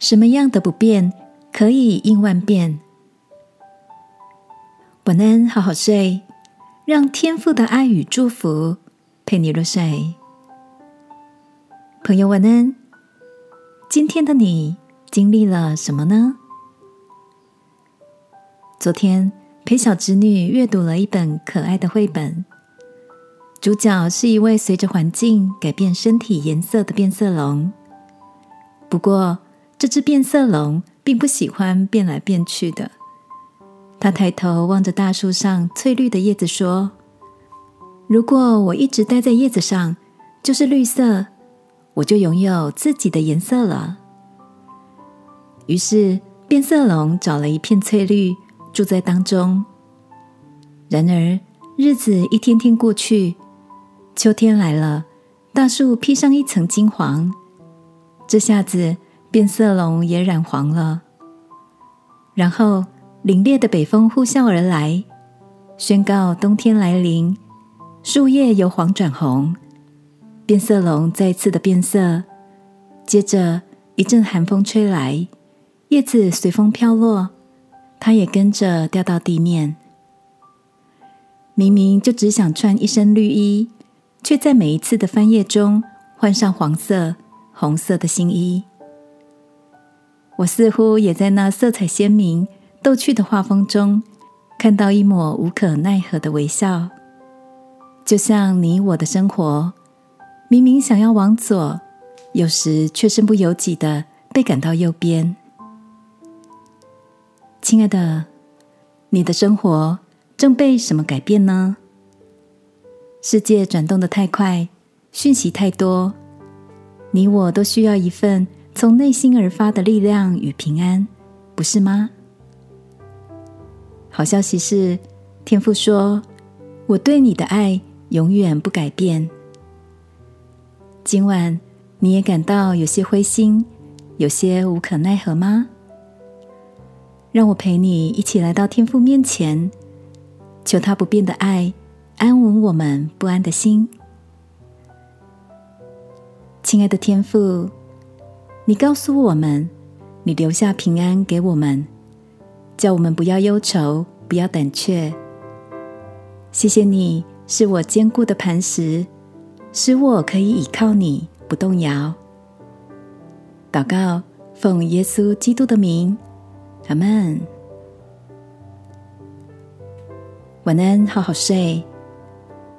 什么样的不变可以应万变？晚安，好好睡，让天父的爱与祝福陪你入睡。朋友，晚安。今天的你经历了什么呢？昨天陪小侄女阅读了一本可爱的绘本。主角是一位随着环境改变身体颜色的变色龙。不过，这只变色龙并不喜欢变来变去的。它抬头望着大树上翠绿的叶子，说：“如果我一直待在叶子上，就是绿色，我就拥有自己的颜色了。”于是，变色龙找了一片翠绿，住在当中。然而，日子一天天过去。秋天来了，大树披上一层金黄，这下子变色龙也染黄了。然后凛冽的北风呼啸而来，宣告冬天来临。树叶由黄转红，变色龙再次的变色。接着一阵寒风吹来，叶子随风飘落，它也跟着掉到地面。明明就只想穿一身绿衣。却在每一次的翻页中换上黄色、红色的新衣。我似乎也在那色彩鲜明、逗趣的画风中，看到一抹无可奈何的微笑。就像你我的生活，明明想要往左，有时却身不由己的被赶到右边。亲爱的，你的生活正被什么改变呢？世界转动的太快，讯息太多，你我都需要一份从内心而发的力量与平安，不是吗？好消息是，天父说：“我对你的爱永远不改变。”今晚你也感到有些灰心，有些无可奈何吗？让我陪你一起来到天父面前，求他不变的爱。安稳我们不安的心，亲爱的天父，你告诉我们，你留下平安给我们，叫我们不要忧愁，不要胆怯。谢谢你是我坚固的磐石，使我可以倚靠你不动摇。祷告，奉耶稣基督的名，阿门。晚安，好好睡。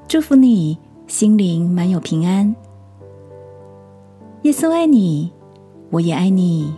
祝福你，心灵满有平安。耶稣爱你，我也爱你。